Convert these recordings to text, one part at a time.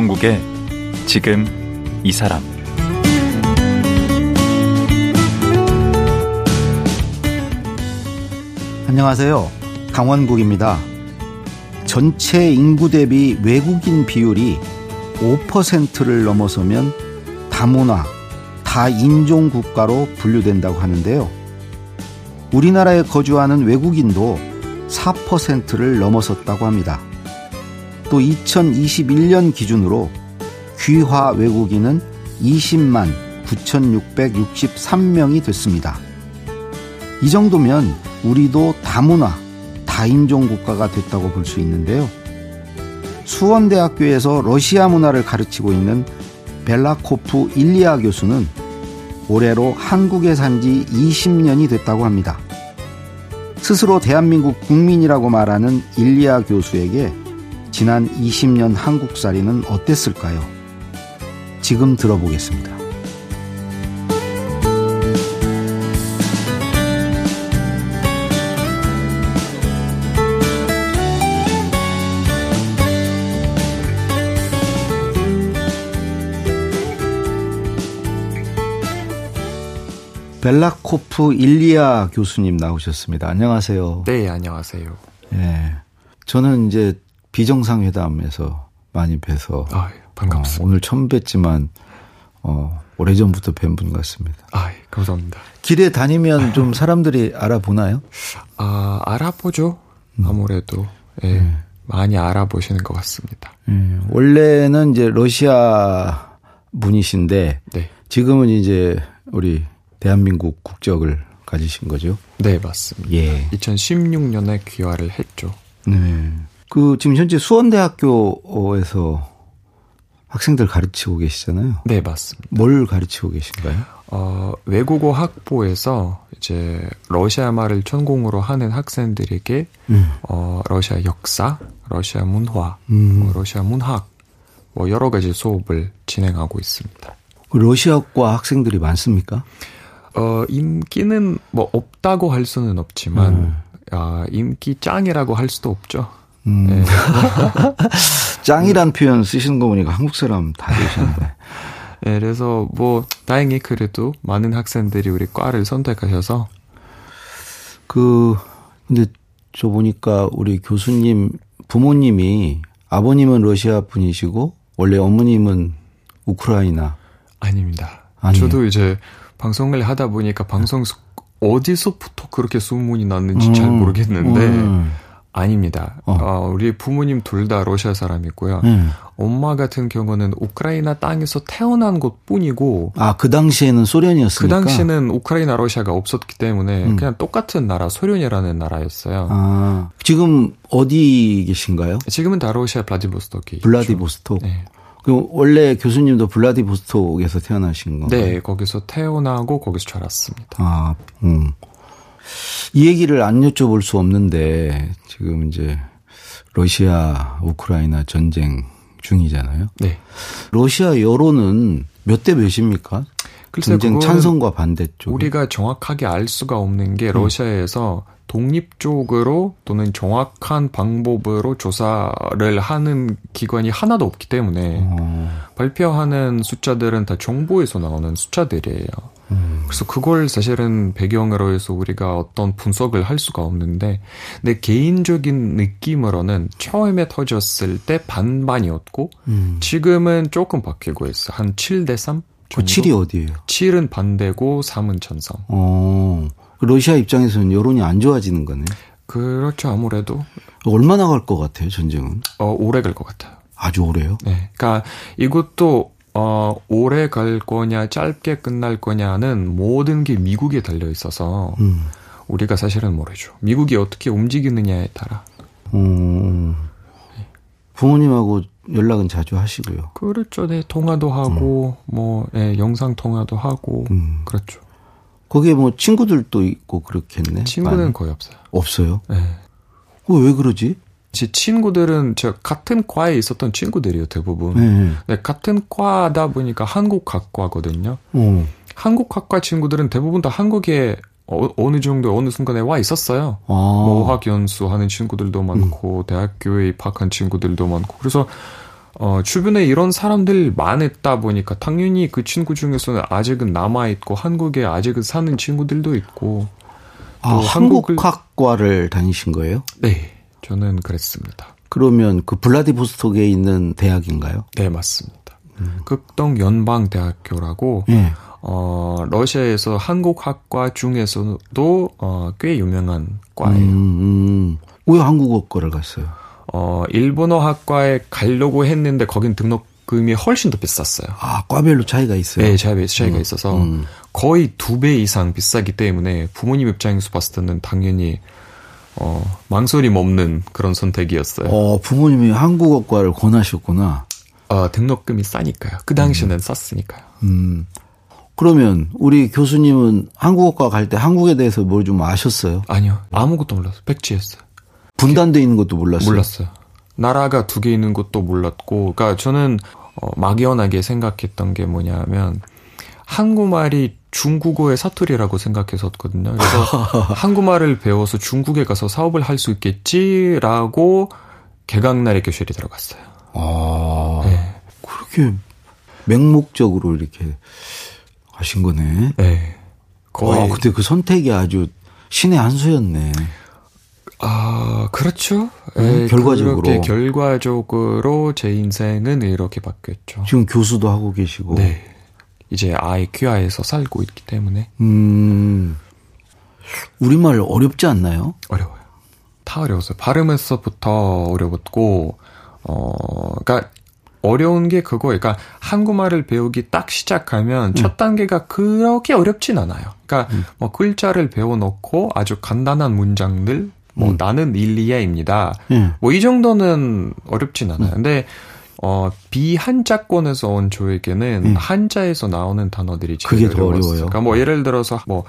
강원국의 지금 이 사람 안녕하세요. 강원국입니다. 전체 인구 대비 외국인 비율이 5%를 넘어서면 다문화, 다인종 국가로 분류된다고 하는데요. 우리나라에 거주하는 외국인도 4%를 넘어섰다고 합니다. 또 2021년 기준으로 귀화 외국인은 20만 9,663명이 됐습니다. 이 정도면 우리도 다문화, 다인종 국가가 됐다고 볼 수 있는데요. 수원대학교에서 러시아 문화를 가르치고 있는 벨라코프 일리아 교수는 올해로 한국에 산 지 20년이 됐다고 합니다. 스스로 대한민국 국민이라고 말하는 일리아 교수에게 지난 20년 한국살이는 어땠을까요? 지금 들어보겠습니다. 벨라코프 일리아 교수님 나오셨습니다. 안녕하세요. 네, 안녕하세요. 예. 저는 이제 비정상회담에서 많이 뵈서 아, 반갑습니다. 어, 오늘 처음 뵀지만 어, 오래전부터 뵌 분 같습니다. 아, 감사합니다. 길에 다니면 좀 사람들이 알아보나요? 아, 알아보죠. 음. 아무래도 예, 네. 많이 알아보시는 것 같습니다. 예, 원래는 이제 러시아 분이신데 네. 지금은 이제 우리 대한민국 국적을 가지신 거죠? 네, 맞습니다. 예. 2016년에 귀화를 했죠. 네. 그 지금 현재 수원대학교에서 학생들 가르치고 계시잖아요. 네, 맞습니다. 뭘 가르치고 계신가요? 어, 외국어 학부에서 이제 러시아 말을 전공으로 하는 학생들에게 음. 어, 러시아 역사, 러시아 문화, 음. 뭐 러시아 문학 뭐 여러 가지 수업을 진행하고 있습니다. 그 러시아과 학생들이 많습니까? 어, 인기는 뭐 없다고 할 수는 없지만 음. 아, 인기 짱이라고 할 수도 없죠. 음. 네. 짱이란 표현 쓰시는 거 보니까 한국 사람 다 되시는데. 네, 그래서 뭐 다행히 그래도 많은 학생들이 우리 과를 선택하셔서 그 근데 저 보니까 우리 교수님 부모님이 아버님은 러시아 분이시고 원래 어머님은 우크라이나 아닙니다. 아니에요. 저도 이제 방송을 하다 보니까 방송 어디서부터 그렇게 소문이 났는지 음, 잘 모르겠는데 음. 아닙니다. 어. 어. 우리 부모님 둘 다 러시아 사람이고요. 음. 엄마 같은 경우는 우크라이나 땅에서 태어난 것 뿐이고. 아, 그 당시에는 소련이었으니까? 그 당시에는 우크라이나, 러시아가 없었기 때문에 음. 그냥 똑같은 나라, 소련이라는 나라였어요. 아, 지금 어디 계신가요? 지금은 다 러시아 블라디보스토크. 블라디보스토크. 네. 그 원래 교수님도 블라디보스토크에서 태어나신 건가요? 네, 거기서 태어나고 거기서 자랐습니다. 아, 음. 이 얘기를 안 여쭤볼 수 없는데 지금 이제 러시아 우크라이나 전쟁 중이잖아요. 네. 러시아 여론은 몇 대 몇입니까? 전쟁 찬성과 반대 쪽. 우리가 정확하게 알 수가 없는 게 러시아에서 음. 독립적으로 또는 정확한 방법으로 조사를 하는 기관이 하나도 없기 때문에 어. 발표하는 숫자들은 다 정부에서 나오는 숫자들이에요. 음. 그래서 그걸 사실은 배경으로 해서 우리가 어떤 분석을 할 수가 없는데 내 개인적인 느낌으로는 처음에 터졌을 때 반반이었고 음. 지금은 조금 바뀌고 있어. 한 7 대 3? 그 7이 어디예요? 7은 반대고 3은 찬성. 어. 그 러시아 입장에서는 여론이 안 좋아지는 거네. 그렇죠, 아무래도. 얼마나 갈 것 같아요, 전쟁은? 어, 오래 갈 것 같아요. 아주 오래요? 네. 그러니까 이것도 어, 오래 갈 거냐, 짧게 끝날 거냐는 모든 게 미국에 달려 있어서 음. 우리가 사실은 모르죠. 미국이 어떻게 움직이느냐에 따라. 음. 부모님하고 연락은 자주 하시고요. 그렇죠. 네, 통화도 하고 음. 뭐 네, 영상 통화도 하고 음. 그렇죠. 거기에 뭐 친구들도 있고 그렇겠네. 친구는 많이. 거의 없어요. 없어요? 네. 어, 왜 그러지? 제 친구들은 저 같은 과에 있었던 친구들이에요 대부분. 네. 네 같은 과다 보니까 한국학과거든요. 어. 한국학과 친구들은 대부분 다 한국에 어, 느 정도 어느 순간에 와 있었어요. 아. 뭐 어학 연수 하는 친구들도 많고 음. 대학교에 입학한 친구들도 많고 그래서 어, 주변에 이런 사람들 많았다 보니까 당연히 그 친구 중에서는 아직은 남아 있고 한국에 아직은 사는 친구들도 있고. 아, 한국학과를 다니신 거예요? 네. 저는 그랬습니다. 그러면 그 블라디보스톡에 있는 대학인가요? 네, 맞습니다. 음. 극동 연방대학교라고 네. 어, 러시아에서 한국학과 중에서도 어, 꽤 유명한 과예요. 음, 음. 왜 한국어과를 갔어요? 어, 일본어 학과에 가려고 했는데 거긴 등록금이 훨씬 더 비쌌어요. 아, 과별로 차이가 있어요? 네, 차이가, 차이가 음, 있어서 음. 거의 두 배 이상 비싸기 때문에 부모님 입장에서 봤을 때는 당연히 어, 망설임 없는 그런 선택이었어요. 어, 부모님이 한국어과를 권하셨구나. 어, 등록금이 싸니까요. 그 당시에는 음. 쌌으니까요. 음. 그러면 우리 교수님은 한국어과 갈 때 한국에 대해서 뭘 좀 아셨어요? 아니요. 아무것도 몰랐어요. 백지였어요. 분단돼 있는 것도 몰랐어요. 몰랐어요. 나라가 두 개 있는 것도 몰랐고, 그러니까 저는 어, 막연하게 생각했던 게 뭐냐면 한국말이 중국어의 사투리라고 생각했었거든요. 그래서 한국말을 배워서 중국에 가서 사업을 할 수 있겠지라고 개강날의 교실에 들어갔어요. 아, 네. 그렇게 맹목적으로 이렇게 하신 거네. 네. 거의. 와, 근데 그 선택이 아주 신의 한 수였네. 아, 그렇죠. 네, 결과적으로. 그렇게 결과적으로 제 인생은 이렇게 바뀌었죠. 지금 교수도 하고 계시고. 네. 이제 아이 귀하에서 살고 있기 때문에. 음. 우리말 어렵지 않나요? 어려워요. 다 어려웠어요. 발음에서부터 어려웠고, 어, 그니까 어려운 게 그거예요. 그러니까 한국말을 배우기 딱 시작하면 음. 첫 단계가 그렇게 어렵진 않아요. 그러니까 음. 뭐 글자를 배워놓고 아주 간단한 문장들 뭐 음. 나는 일리아입니다. 음. 뭐이 정도는 어렵진 않아요. 음. 근데 어 비한자권에서 온 저에게는 음. 한자에서 나오는 단어들이 제일 그게 더 어려워요. 그러니까 뭐 예를 들어서 뭐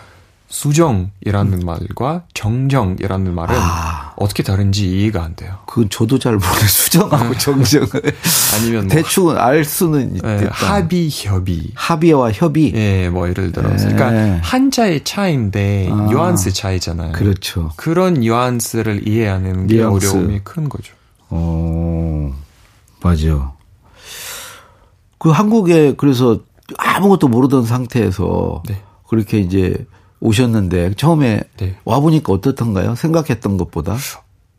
수정이라는 음. 말과 정정이라는 말은 아. 어떻게 다른지 이해가 안 돼요. 그건 저도 잘 모르는 수정하고 네. 정정은 아니면 뭐 대충은 알 수는. 네, 합의 협의. 합의와 협의. 예, 뭐 예를 들어서 네. 그러니까 한자의 차이인데 아. 뉘앙스 차이잖아요. 그렇죠. 그런 뉘앙스를 이해하는 게 뉘앙스. 어려움이 큰 거죠. 어. 맞아요. 그 한국에 그래서 아무것도 모르던 상태에서 네. 그렇게 이제 오셨는데 처음에 네. 와 보니까 어떻던가요? 생각했던 것보다?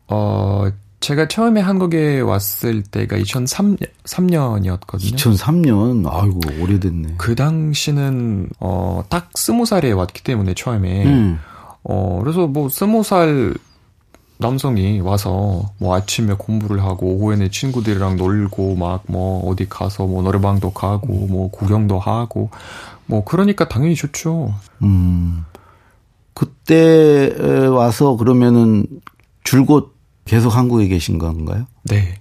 어, 제가 처음에 한국에 왔을 때가 2003년, 3년이었거든요. 2003년? 아이고, 오래됐네. 그 당시는, 어, 딱 스무 살에 왔기 때문에 처음에. 음. 어, 그래서 뭐 스무 살 남성이 와서 뭐 아침에 공부를 하고 오후에는 친구들이랑 놀고 막 뭐 어디 가서 뭐 노래방도 가고 뭐 구경도 하고 뭐 그러니까 당연히 좋죠. 음. 그때 와서 그러면은 줄곧 계속 한국에 계신 건가요? 네.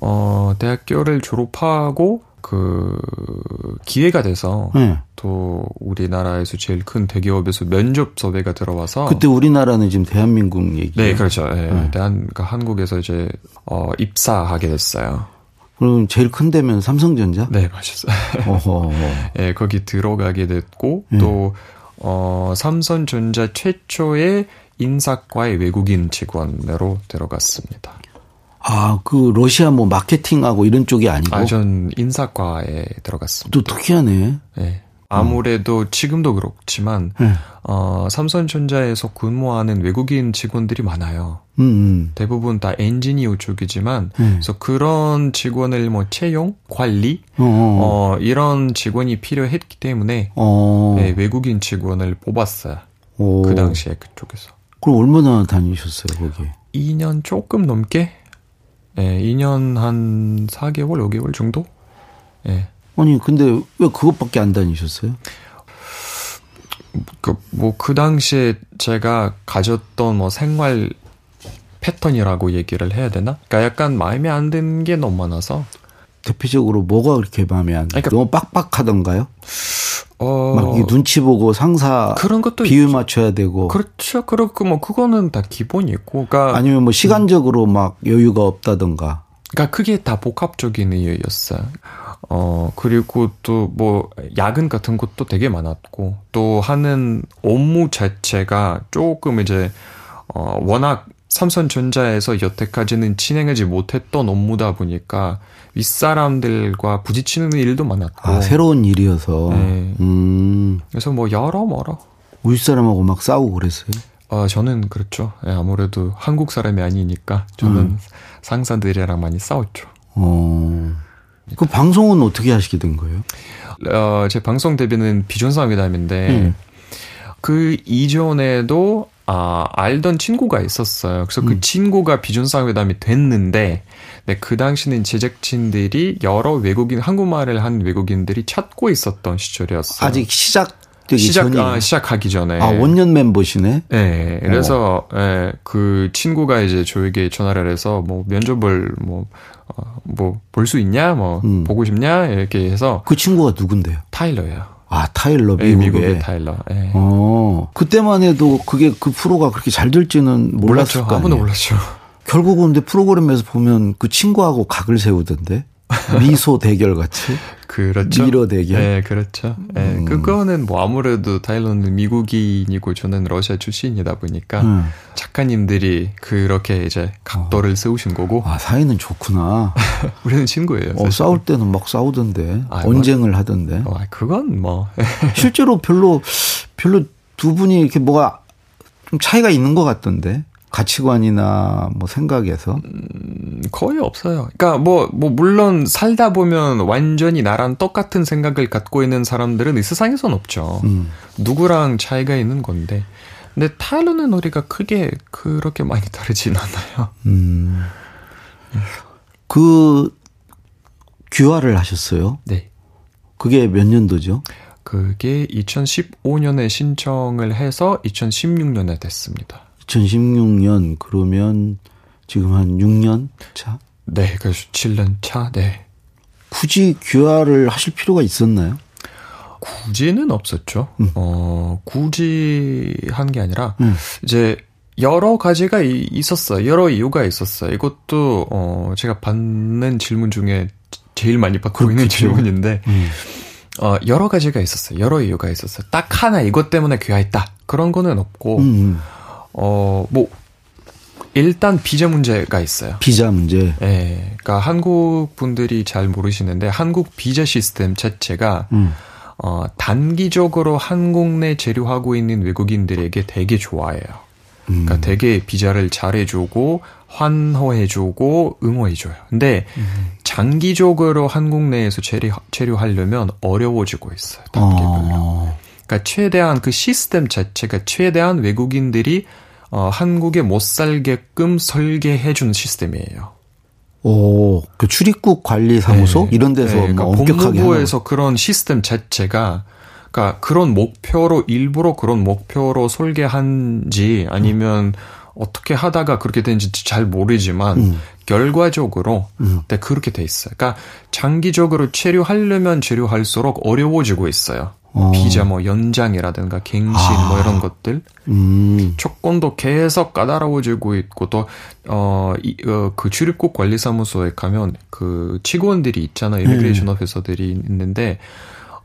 어, 대학교를 졸업하고 그 기회가 돼서 네. 또 우리나라에서 제일 큰 대기업에서 면접 섭외가 들어와서 그때 우리나라는 지금 대한민국 얘기 네 그렇죠 네. 네. 대한 그러니까 한국에서 이제 어 입사하게 됐어요. 그럼 제일 큰 데면 삼성전자? 네 맞았어요. 네 거기 들어가게 됐고 네. 또 어, 삼성전자 최초의 인사과의 외국인 직원으로 들어갔습니다. 아, 그 러시아 뭐 마케팅하고 이런 쪽이 아니고? 아, 전 인사과에 들어갔습니다. 또 특이하네. 네. 아무래도 음. 지금도 그렇지만 네. 어, 삼성전자에서 근무하는 외국인 직원들이 많아요. 음, 음. 대부분 다 엔지니어 쪽이지만 네. 그래서 그런 직원을 뭐 채용, 관리 어어. 어, 이런 직원이 필요했기 때문에 어. 네, 외국인 직원을 뽑았어요. 오. 그 당시에 그쪽에서. 그럼 얼마나 다니셨어요 거기? 2년 조금 넘게 예, 2년 한 4개월, 5개월 정도? 예. 아니, 근데 왜 그것밖에 안 다니셨어요? 그, 뭐, 그 당시에 제가 가졌던 뭐 생활 패턴이라고 얘기를 해야 되나? 그러니까 약간 마음에 안 드는 게 너무 많아서. 대표적으로 뭐가 그렇게 마음에 안 들어요? 그러니까 너무 빡빡하던가요? 어... 막 눈치 보고 상사 그런 것도 비율 있죠. 맞춰야 되고 그렇죠. 그렇고 뭐 그거는 다 기본이고, 그러니까 아니면 뭐 시간적으로 음. 막 여유가 없다던가. 그러니까 그게 다 복합적인 이유였어요. 어 그리고 또 뭐 야근 같은 것도 되게 많았고 또 하는 업무 자체가 조금 이제 어 워낙 삼성전자에서 여태까지는 진행하지 못했던 업무다 보니까 윗사람들과 부딪히는 일도 많았고. 아, 새로운 일이어서. 네. 음. 그래서 뭐 여러모로. 윗사람하고 막 싸우고 그랬어요? 아, 저는 그렇죠. 네, 아무래도 한국 사람이 아니니까 저는 음. 상사들이랑 많이 싸웠죠. 어. 그 방송은 어떻게 하시게 된 거예요? 어, 제 방송 데뷔는 비전상 회담인데 음. 그 이전에도 아, 알던 친구가 있었어요. 그래서 그 음. 그 친구가 비전상 회담이 됐는데 네, 그 당시는 제작진들이 여러 외국인 한국말을 한 외국인들이 찾고 있었던 시절이었어요. 아직 시작 시작 아, 시작하기 전에 아 원년 멤버시네. 네, 그래서 예, 그 친구가 이제 저에게 전화를 해서 뭐 면접을 뭐 어, 뭐볼 수 있냐, 뭐 음. 보고 싶냐 이렇게 해서 그 친구가 누군데요? 타일러예요. 아 타일러 미국의, 네, 미국의 타일러. 네. 어 그때만 해도 그게 그 프로가 그렇게 잘 될지는 몰랐을 몰랐죠. 아무도 몰랐죠. 결국은 근데 프로그램에서 보면 그 친구하고 각을 세우던데 미소 대결 같이. 그렇죠. 미러 대결. 네, 그렇죠. 네, 음. 그거는 뭐 아무래도 타일러는 미국인이고 저는 러시아 출신이다 보니까 음. 작가님들이 그렇게 이제 각도를 어. 세우신 거고. 아 사이는 좋구나. 우리는 친구예요. 어, 싸울 때는 막 싸우던데. 아, 언쟁을 뭐, 하던데. 어, 그건 뭐. 실제로 별로 별로 두 분이 이렇게 뭐가 좀 차이가 있는 것 같던데. 가치관이나 뭐 생각에서 음, 거의 없어요. 그러니까 뭐뭐 뭐 물론 살다 보면 완전히 나랑 똑같은 생각을 갖고 있는 사람들은 이 세상에선 없죠. 음. 누구랑 차이가 있는 건데. 근데 타일러는 우리가 크게 그렇게 많이 다르진 않아요. 음. 그 귀화를 하셨어요? 네. 그게 몇 년도죠? 그게 2015년에 신청을 해서 2016년에 됐습니다. 2016년 그러면 지금 한 6년 차? 네, 그래서 7년 차. 네. 굳이 귀화를 하실 필요가 있었나요? 굳이는 없었죠. 음. 어, 굳이 한 게 아니라 음. 이제 여러 가지가 있었어요. 여러 이유가 있었어요. 이것도 어 제가 받는 질문 중에 제일 많이 받고 그렇겠죠. 있는 질문인데 음. 어 여러 가지가 있었어요. 여러 이유가 있었어요. 딱 하나 이것 때문에 귀화했다. 그런 거는 없고 음. 음. 어, 뭐, 일단 비자 문제가 있어요. 비자 문제? 예. 그러니까 한국 분들이 잘 모르시는데 한국 비자 시스템 자체가 음. 어, 단기적으로 한국 내 재료하고 있는 외국인들에게 되게 좋아해요. 그러니까 음. 되게 비자를 잘해주고 환호해주고 응원해줘요. 근데 음. 장기적으로 한국 내에서 체류, 체류하려면 어려워지고 있어요. 단계별로. 어. 그러니까 최대한 그 시스템 자체가 최대한 외국인들이 어, 한국에 못 살게끔 설계해 준 시스템이에요. 오, 그 출입국 관리 사무소 네, 이런 데서 네, 그러니까 뭐 엄격하게 법무부에서 그런 시스템 자체가 그러니까 그런 목표로 일부러 그런 목표로 설계한지 아니면 음. 어떻게 하다가 그렇게 된지 잘 모르지만 음. 결과적으로 음. 네, 그렇게 돼 있어요. 그러니까 장기적으로 체류하려면 체류할수록 어려워지고 있어요. 어. 비자 뭐 연장이라든가 갱신 아. 뭐 이런 것들 음. 조건도 계속 까다로워지고 있고 또 어, 이, 어, 그 출입국 관리사무소에 가면 그 직원들이 있잖아요 이미그레이션 음. 오피서들이 있는데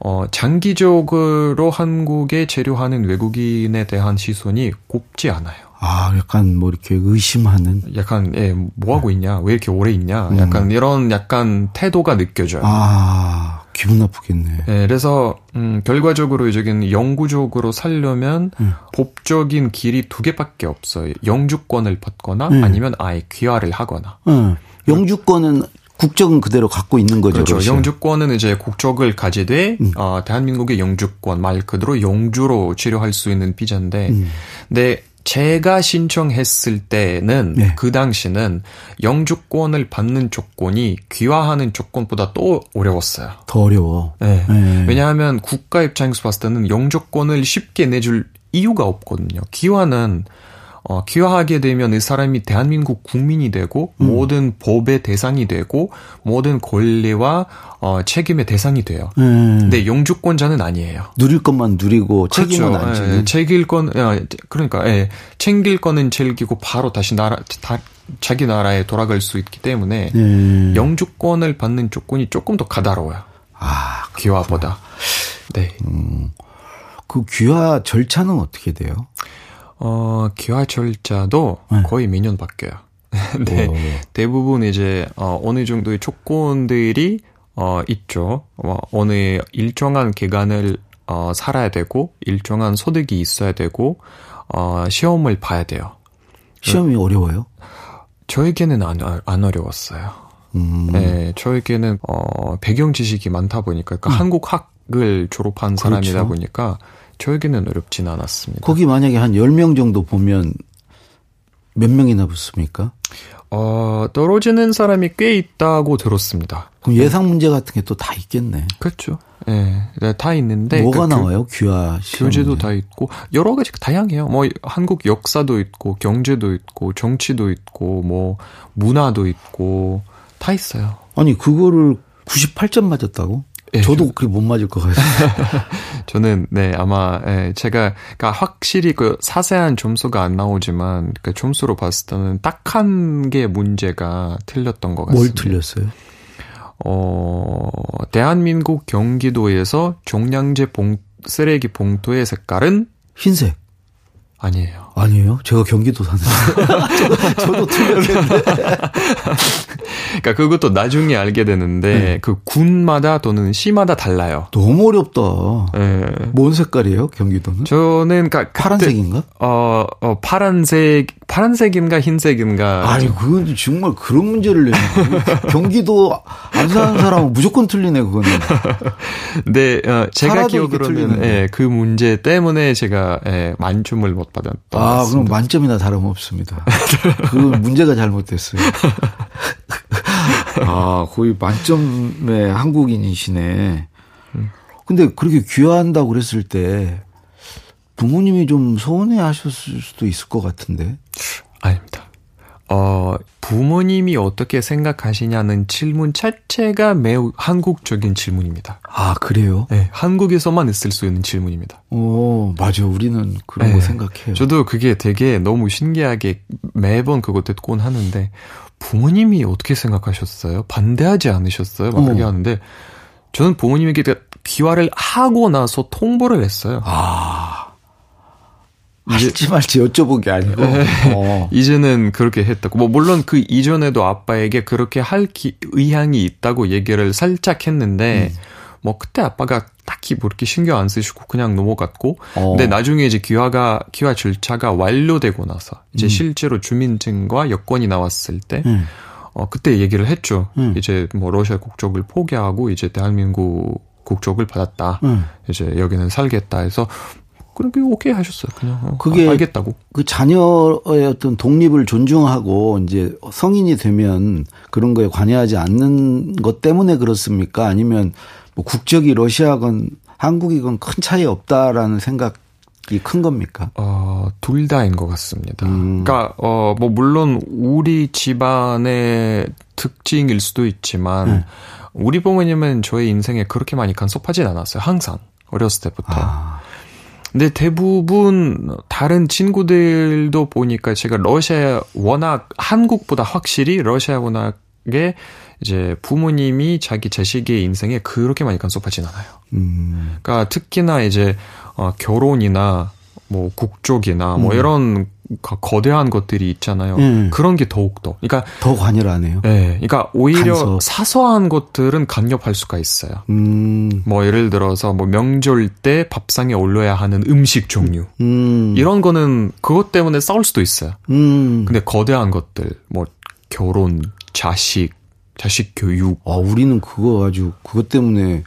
어, 장기적으로 한국에 체류하는 외국인에 대한 시선이 곱지 않아요. 아, 약간 뭐 이렇게 의심하는. 약간, 예, 뭐 하고 있냐? 왜 이렇게 오래 있냐? 음. 약간 이런 약간 태도가 느껴져요. 아, 기분 나쁘겠네. 예, 그래서, 음, 결과적으로 이제 영구적으로 살려면 음. 법적인 길이 두 개밖에 없어요. 영주권을 받거나 음. 아니면 아예 귀화를 하거나. 음. 영주권은 국적은 그대로 갖고 있는 거죠. 그렇죠. 러시아. 영주권은 이제 국적을 가지되 음. 어, 대한민국의 영주권 말 그대로 영주로 치료할 수 있는 비자인데, 음. 근데 제가 신청했을 때는 네. 그 당시는 영주권을 받는 조건이 귀화하는 조건보다 또 어려웠어요. 더 어려워. 네. 네. 왜냐하면 국가 입장에서 봤을 때는 영주권을 쉽게 내줄 이유가 없거든요. 귀화는 어, 귀화하게 되면 이 사람이 대한민국 국민이 되고 음. 모든 법의 대상이 되고 모든 권리와 어, 책임의 대상이 돼요. 음. 근데 영주권자는 아니에요. 누릴 것만 누리고 그렇죠. 책임은 안 지는. 예, 챙길 건 아, 그러니까 예, 챙길 거는 챙기고 바로 다시 나라 다, 자기 나라에 돌아갈 수 있기 때문에 음. 영주권을 받는 조건이 조금 더 가다로워요. 아, 귀화보다. 네. 음. 그 귀화 절차는 어떻게 돼요? 어, 절차도 네. 거의 매년 바뀌어요. 네. 오. 대부분 이제, 어, 어느 정도의 조건들이, 어, 있죠. 어, 어느 일정한 기간을, 어, 살아야 되고, 일정한 소득이 있어야 되고, 어, 시험을 봐야 돼요. 시험이 어려워요? 저에게는 안, 안 어려웠어요. 음. 네, 저에게는, 어, 배경 지식이 많다 보니까, 그러니까 음. 한국 학을 졸업한 사람이다 그렇죠. 보니까, 저에게는 어렵진 않았습니다. 거기 만약에 한 10명 정도 보면 몇 명이나 붙습니까? 어, 떨어지는 사람이 꽤 있다고 들었습니다. 그럼 예상 문제 같은 게 또 다 있겠네. 그렇죠. 예, 네, 다 있는데. 뭐가 그 나와요? 귀화 교재도 다 있고, 여러 가지 다양해요. 뭐, 한국 역사도 있고, 경제도 있고, 정치도 있고, 뭐, 문화도 있고, 다 있어요. 아니, 그거를 98점 맞았다고? 예, 저도 그렇게 못 맞을 것 같아요. 저는 네 아마 예, 제가 그러니까 확실히 그 자세한 점수가 안 나오지만 그 점수로 봤을 때는 딱 한 개 문제가 틀렸던 것 같습니다. 뭘 틀렸어요? 어 대한민국 경기도에서 종량제 봉 쓰레기 봉투의 색깔은 흰색. 아니에요. 아니에요? 제가 경기도 사는데. 저, 도 틀렸는데. 그러니까 그것도 나중에 알게 되는데 네. 그 군마다 또는 시마다 달라요. 너무 어렵다. 네. 뭔 색깔이에요? 경기도는? 저는 그러니까 파란색인가? 어, 어 파란색 파란색인가 흰색인가? 아니 그건 정말 그런 문제를 내는 경기도 안 사는 사람은 무조건 틀리네 그거는. 네, 어, 제가 기억으로는 예, 그 문제 때문에 제가 예, 만점을 못 받았던. 아, 그럼 만점이나 다름없습니다. 그 문제가 잘못됐어요. 아, 거의 만점의 한국인이시네. 근데 그렇게 귀화한다고 그랬을 때 부모님이 좀 서운해 하셨을 수도 있을 것 같은데. 어, 부모님이 어떻게 생각하시냐는 질문 자체가 매우 한국적인 질문입니다. 아, 그래요? 네, 한국에서만 있을 수 있는 질문입니다. 오, 맞아. 우리는 그런 네, 거 생각해요. 저도 그게 되게 너무 신기하게 매번 그거 듣곤 하는데, 부모님이 어떻게 생각하셨어요? 반대하지 않으셨어요? 막 그렇게 어. 하는데, 저는 부모님에게 귀화를 하고 나서 통보를 했어요. 아. 할지 말지 여쭤본 게 아니고 네. 어. 이제는 그렇게 했다고 뭐 물론 그 이전에도 아빠에게 그렇게 할 기, 의향이 있다고 얘기를 살짝 했는데 음. 뭐 그때 아빠가 딱히 뭐 이렇게 신경 안 쓰시고 그냥 넘어갔고 어. 근데 나중에 이제 귀화가 귀화 절차가 완료되고 나서 이제 음. 실제로 주민증과 여권이 나왔을 때 음. 어, 그때 얘기를 했죠. 음. 이제 뭐 러시아 국적을 포기하고 이제 대한민국 국적을 받았다. 음. 이제 여기는 살겠다 해서 그렇게 오케이 하셨어요. 그냥 어, 그게 알겠다고. 그 자녀의 어떤 독립을 존중하고 이제 성인이 되면 그런 거에 관여하지 않는 것 때문에 그렇습니까? 아니면 뭐 국적이 러시아건 한국이건 큰 차이 없다라는 생각. 이큰 겁니까? 어, 둘 다인 것 같습니다. 음. 그러니까 어, 뭐 물론 우리 집안의 특징일 수도 있지만 네. 우리 부모님은 저의 인생에 그렇게 많이 간섭하진 않았어요. 항상 어렸을 때부터. 아. 근데 대부분 다른 친구들도 보니까 제가 러시아 워낙 한국보다 확실히 러시아 워낙에 이제 부모님이 자기 자식의 인생에 그렇게 많이 간섭하진 않아요. 음. 그러니까 특히나 이제 어, 결혼이나 뭐 국적이나 뭐 음. 이런 거대한 것들이 있잖아요. 음. 그런 게 더욱 더. 그러니까 더 관여를 안 해요. 네, 그러니까 오히려 간섭. 사소한 것들은 간섭할 수가 있어요. 음. 뭐 예를 들어서 뭐 명절 때 밥상에 올려야 하는 음식 종류 음. 이런 거는 그것 때문에 싸울 수도 있어요. 음. 근데 거대한 것들 뭐 결혼, 자식, 자식 교육. 아, 우리는 그거 아주 그것 때문에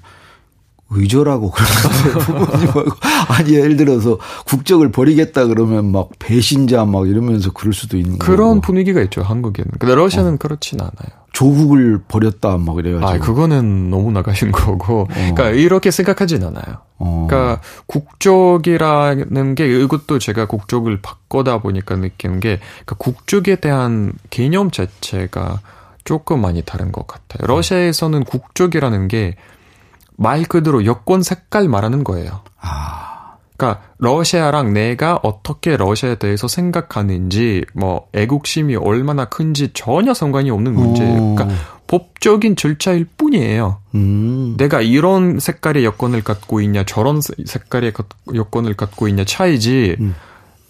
의절하고 그러는데 부모님하고 아니 예를 들어서 국적을 버리겠다 그러면 막 배신자 막 이러면서 그럴 수도 있는 그런 거고. 분위기가 있죠 한국에는. 근데 러시아는 어. 그렇진 않아요. 조국을 버렸다 막 이래가지고. 아 그거는 너무 나가신 거고. 어. 그러니까 이렇게 생각하진 않아요. 어. 그러니까 국적이라는 게 이것도 제가 국적을 바꿔다 보니까 느끼는 게 그러니까 국적에 대한 개념 자체가 조금 많이 다른 것 같아요. 러시아에서는 국적이라는 게 말 그대로 여권 색깔 말하는 거예요. 아. 그러니까 러시아랑 내가 어떻게 러시아에 대해서 생각하는지 뭐 애국심이 얼마나 큰지 전혀 상관이 없는 문제예요. 그러니까 법적인 절차일 뿐이에요. 음. 내가 이런 색깔의 여권을 갖고 있냐 저런 색깔의 여권을 갖고 있냐 차이지 음.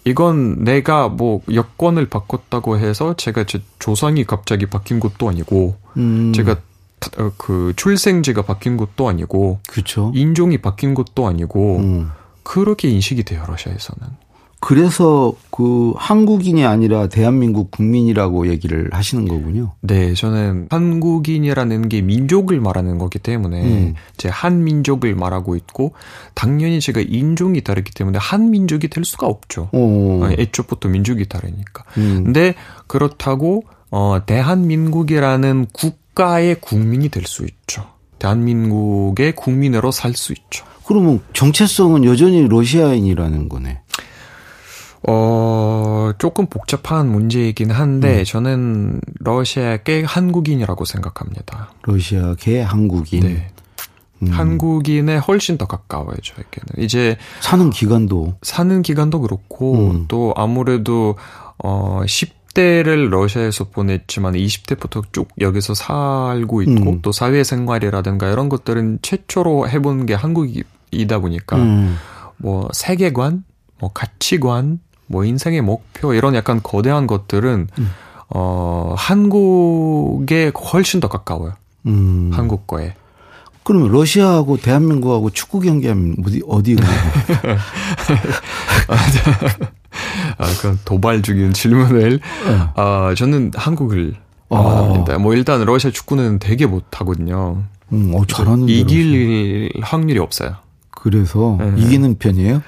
이건 내가 뭐 여권을 바꿨다고 해서 제가 제 조상이 갑자기 바뀐 것도 아니고 음. 제가 어, 그 출생지가 바뀐 것도 아니고 그렇죠. 인종이 바뀐 것도 아니고 음. 그렇게 인식이 돼요 러시아에서는. 그래서 그 한국인이 아니라 대한민국 국민이라고 얘기를 하시는 거군요. 네, 저는 한국인이라는 게 민족을 말하는 거기 때문에 음. 제 한민족을 말하고 있고 당연히 제가 인종이 다르기 때문에 한민족이 될 수가 없죠. 오. 어, 애초부터 민족이 다르니까. 음. 근데 그렇다고 어 대한민국이라는 국 가의 국민이 될 수 있죠. 대한민국의 국민으로 살 수 있죠. 그러면 정체성은 여전히 러시아인이라는 거네. 어, 조금 복잡한 문제이긴 한데, 음. 저는 러시아계 한국인이라고 생각합니다. 러시아계 한국인? 네. 음. 한국인에 훨씬 더 가까워요, 저에게는. 이제. 사는 기간도. 사는 기간도 그렇고, 음. 또 아무래도, 어, 10대를 러시아에서 보냈지만 20대부터 쭉 여기서 살고 있고, 음. 또 사회생활이라든가 이런 것들은 최초로 해본 게 한국이다 보니까, 음. 뭐, 세계관, 뭐, 가치관, 뭐 인생의 목표 이런 약간 거대한 것들은 음. 어 한국에 훨씬 더 가까워요. 음. 한국 거에. 그러면 러시아하고 대한민국하고 축구 경기하면 어디 어디가? 아, 그런 도발적인 질문을. 네. 아, 저는 한국을 아. 합니다. 뭐 일단 러시아 축구는 되게 못하거든요. 음, 어, 잘하는 이길 확률이 없어요. 그래서 네. 이기는 편이에요?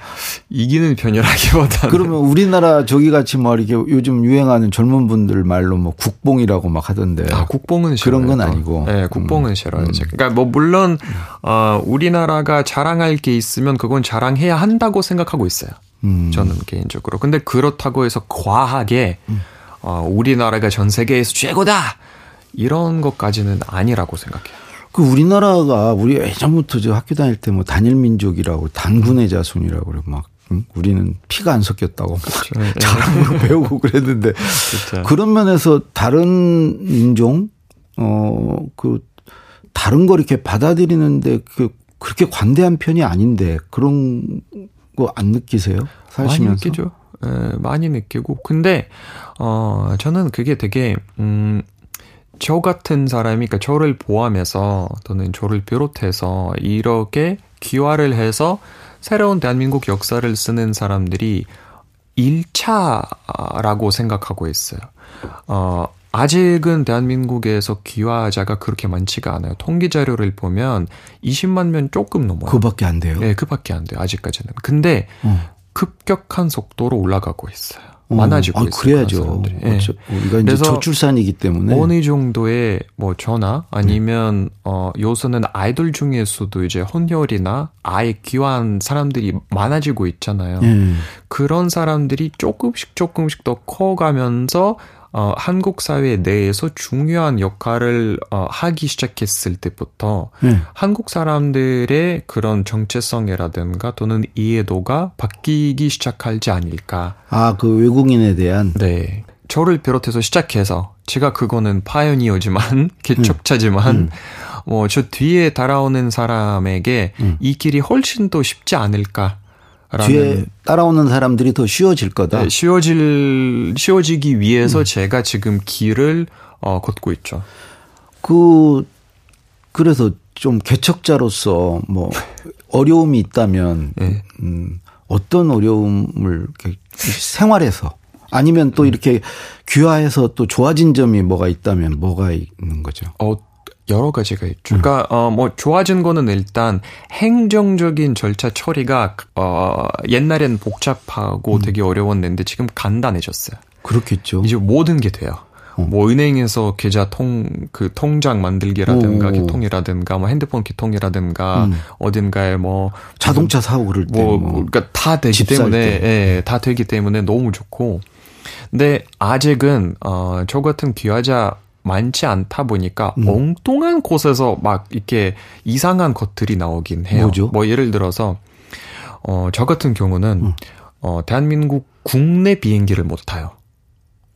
이기는 편이라기보다는 그러면 우리나라 저기 같이 뭐 이렇게 요즘 유행하는 젊은 분들 말로 뭐 국뽕이라고 막 하던데. 아 국뽕은 싫어요. 그런 건 아니고. 네, 국뽕은 음. 싫어요. 음. 그러니까 뭐 물론 어 우리나라가 자랑할 게 있으면 그건 자랑해야 한다고 생각하고 있어요. 음. 저는 개인적으로. 근데 그렇다고 해서 과하게 음. 어 우리나라가 전 세계에서 최고다 이런 것까지는 아니라고 생각해요. 그 우리나라가 우리 예전부터 저 학교 다닐 때 뭐 단일 민족이라고 단군의 자손이라고 그러고 막 응? 우리는 피가 안 섞였다고 그렇죠. 네. 자랑으로 배우고 그랬는데 그렇죠. 그런 면에서 다른 인종 어그 다른 걸 이렇게 받아들이는데 그 그렇게 관대한 편이 아닌데 그런 거 안 느끼세요? 사시면서? 많이 느끼죠. 예, 많이 느끼고 근데 어 저는 그게 되게 음 저 같은 사람이, 그러니까 저를 포함해서 또는 저를 비롯해서 이렇게 귀화를 해서 새로운 대한민국 역사를 쓰는 사람들이 1차라고 생각하고 있어요. 어, 아직은 대한민국에서 귀화자가 그렇게 많지가 않아요. 통계 자료를 보면 20만 명 조금 넘어요. 그밖에 안 돼요. 네, 그밖에 안 돼요. 아직까지는. 근데 어. 급격한 속도로 올라가고 있어요. 어. 많아지고 아, 있어요. 그래야죠. 네. 우리가 이제 저출산이기 때문에 어느 정도의 뭐 전화 아니면 네. 어 요새는 아이돌 중에서도 이제 혼혈이나 아예 귀한 사람들이 많아지고 있잖아요. 네. 그런 사람들이 조금씩 조금씩 더 커가면서 어, 한국 사회 내에서 중요한 역할을 어, 하기 시작했을 때부터 네. 한국 사람들의 그런 정체성이라든가 또는 이해도가 바뀌기 시작하지 않을까. 아, 그 외국인에 대한? 네. 저를 비롯해서 시작해서 제가 그거는 pioneer지만 개척자지만 음. 음. 뭐저 뒤에 따라오는 사람에게 음. 이 길이 훨씬 더 쉽지 않을까. 뒤에 따라오는 사람들이 더 쉬워질 거다. 네, 쉬워질 쉬워지기 위해서 음. 제가 지금 길을 어, 걷고 있죠. 그 그래서 좀 개척자로서 뭐 어려움이 있다면 네. 음, 어떤 어려움을 생활에서 아니면 또 음. 이렇게 귀화해서 또 좋아진 점이 뭐가 있다면 뭐가 있는 거죠? 어, 여러 가지가 있죠. 음. 그러니까 어 뭐 좋아진 거는 일단 행정적인 절차 처리가 어 옛날엔 복잡하고 음. 되게 어려웠는데 지금 간단해졌어요. 그렇겠죠. 이제 모든 게 돼요. 어. 뭐 은행에서 계좌 통 그 통장 만들기라든가 오. 개통이라든가 뭐 핸드폰 개통이라든가 음. 어딘가에 뭐 자동차 사고 그럴 뭐, 뭐 그러니까 다 되기 때문에 예, 다 되기 때문에 너무 좋고 근데 아직은 어저 같은 귀화자 많지 않다 보니까 음. 엉뚱한 곳에서 막 이렇게 이상한 것들이 나오긴 해요. 뭐죠? 뭐 예를 들어서 어, 저 같은 경우는 음. 어, 대한민국 국내 비행기를 못 타요.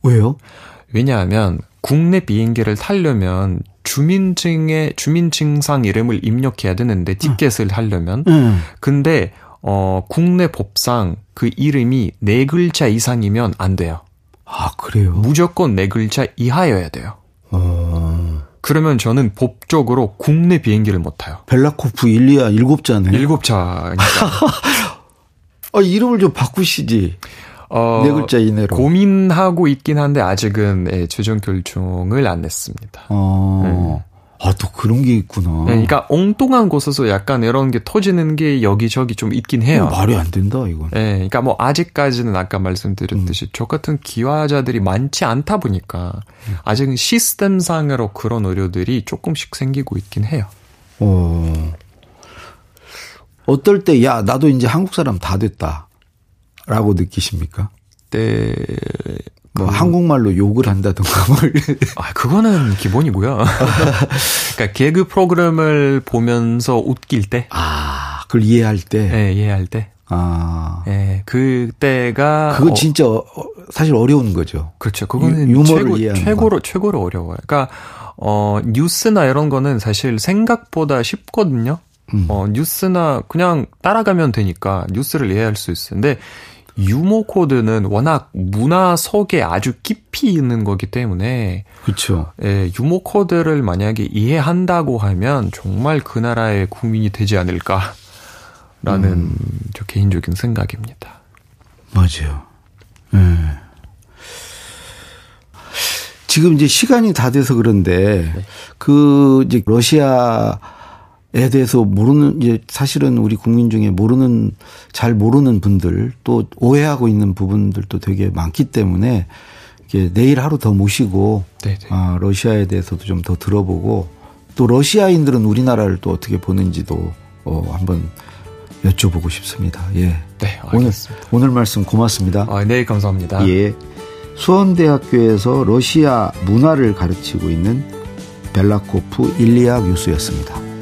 왜요? 왜냐하면 국내 비행기를 타려면 주민증에 주민증상 이름을 입력해야 되는데 티켓을 음. 하려면 음. 근데 어, 국내 법상 그 이름이 네 글자 이상이면 안 돼요. 아, 그래요? 무조건 네 글자 이하여야 돼요. 어... 그러면 저는 법적으로 국내 비행기를 못 타요. 벨라코프 일리아 일곱 자네. 일곱 자니까. 아, 이름을 좀 바꾸시지. 어, 네 글자 이내로. 고민하고 있긴 한데 아직은 예, 최종 결정을 안 냈습니다. 어. 네. 아, 또 그런 게 있구나. 네, 그러니까 엉뚱한 곳에서 약간 이런 게 터지는 게 여기저기 좀 있긴 해요. 말이 안 된다, 이건. 네, 그러니까 뭐 아직까지는 아까 말씀드렸듯이 음. 저 같은 기화자들이 많지 않다 보니까 음. 아직은 시스템상으로 그런 의료들이 조금씩 생기고 있긴 해요. 어. 어떨 때, 야, 나도 이제 한국 사람 다 됐다. 라고 느끼십니까? 때, 뭐 그... 한국말로 욕을 한다든가 뭐. 아, 그거는 기본이고요. 그러니까 개그 프로그램을 보면서 웃길 때. 아, 그걸 이해할 때. 네, 이해할 때. 아. 예, 그때가 그거 어, 진짜 어, 사실 어려운 거죠. 그렇죠. 그거는 유, 모를 최고, 최고로 최고로 어려워요. 그러니까 어 뉴스나 이런 거는 사실 생각보다 쉽거든요. 음. 어 뉴스나 그냥 따라가면 되니까 뉴스를 이해할 수 있는데 유머 코드는 워낙 문화 속에 아주 깊이 있는 거기 때문에 그렇죠. 예, 유머 코드를 만약에 이해한다고 하면 정말 그 나라의 국민이 되지 않을까라는 음. 저 개인적인 생각입니다. 맞아요. 예. 지금 이제 시간이 다 돼서 그런데 네. 그 이제 러시아 에 대해서 모르는 이제 사실은 우리 국민 중에 모르는 잘 모르는 분들 또 오해하고 있는 부분들도 되게 많기 때문에 내일 하루 더 모시고 네네. 아, 러시아에 대해서도 좀 더 들어보고 또 러시아인들은 우리나라를 또 어떻게 보는지도 어 한번 여쭤보고 싶습니다. 예. 네, 알겠습니다. 오늘 오늘 말씀 고맙습니다. 아, 네, 감사합니다. 예. 수원대학교에서 러시아 문화를 가르치고 있는 벨라코프 일리아 교수였습니다.